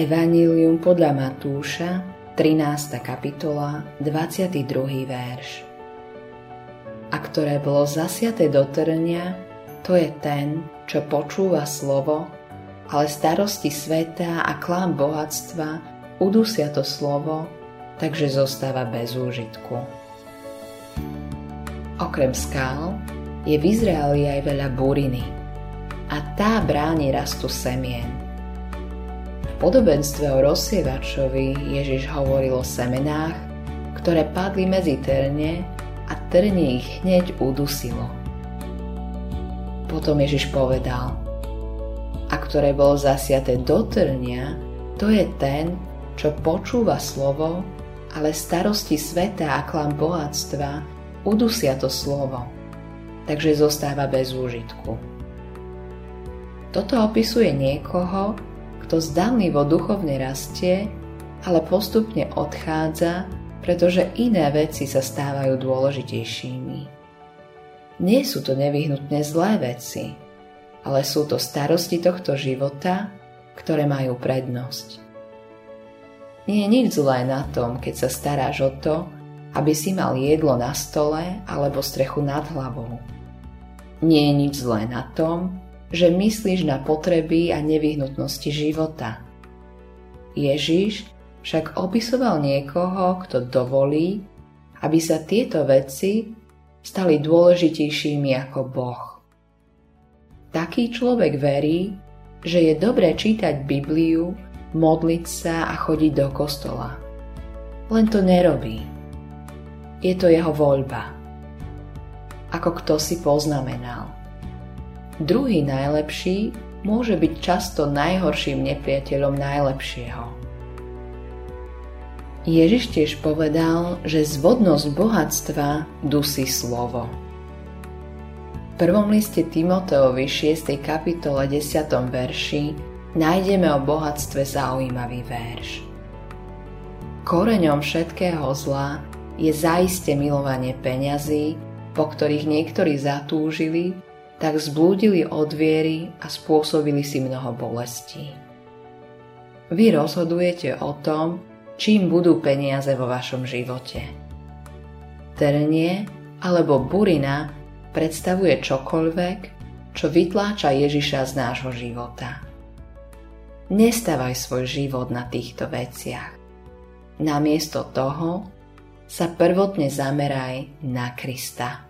Evangelium podľa Matúša, 13. kapitola, 22. verš. A ktoré bolo zasiaté do trnia, to je ten, čo počúva slovo, ale starosti sveta a klám bohatstva udusia to slovo, takže zostáva bez úžitku. Okrem skál je v Izraeli aj veľa buriny a tá bráni rastu semien podobenstve o rozsievačovi Ježiš hovoril o semenách, ktoré padli medzi trne a trne ich hneď udusilo. Potom Ježiš povedal, a ktoré bolo zasiaté do trnia, to je ten, čo počúva slovo, ale starosti sveta a klam bohatstva udusia to slovo, takže zostáva bez úžitku. Toto opisuje niekoho, kto zdanlivo duchovne rastie, ale postupne odchádza, pretože iné veci sa stávajú dôležitejšími. Nie sú to nevyhnutne zlé veci, ale sú to starosti tohto života, ktoré majú prednosť. Nie je nič zlé na tom, keď sa staráš o to, aby si mal jedlo na stole alebo strechu nad hlavou. Nie je nič zlé na tom, že myslíš na potreby a nevyhnutnosti života. Ježiš však opisoval niekoho, kto dovolí, aby sa tieto veci stali dôležitejšími ako Boh. Taký človek verí, že je dobré čítať Bibliu, modliť sa a chodiť do kostola. Len to nerobí. Je to jeho voľba. Ako kto si poznamenal – Druhý najlepší môže byť často najhorším nepriateľom najlepšieho. Ježiš tiež povedal, že zvodnosť bohatstva dusí slovo. V prvom liste Timoteovi 6. kapitole 10. verši nájdeme o bohatstve zaujímavý verš. Koreňom všetkého zla je zaiste milovanie peňazí, po ktorých niektorí zatúžili tak zblúdili od viery a spôsobili si mnoho bolestí. Vy rozhodujete o tom, čím budú peniaze vo vašom živote. Terenie alebo burina predstavuje čokoľvek, čo vytláča Ježiša z nášho života. Nestavaj svoj život na týchto veciach. Namiesto toho sa prvotne zameraj na Krista.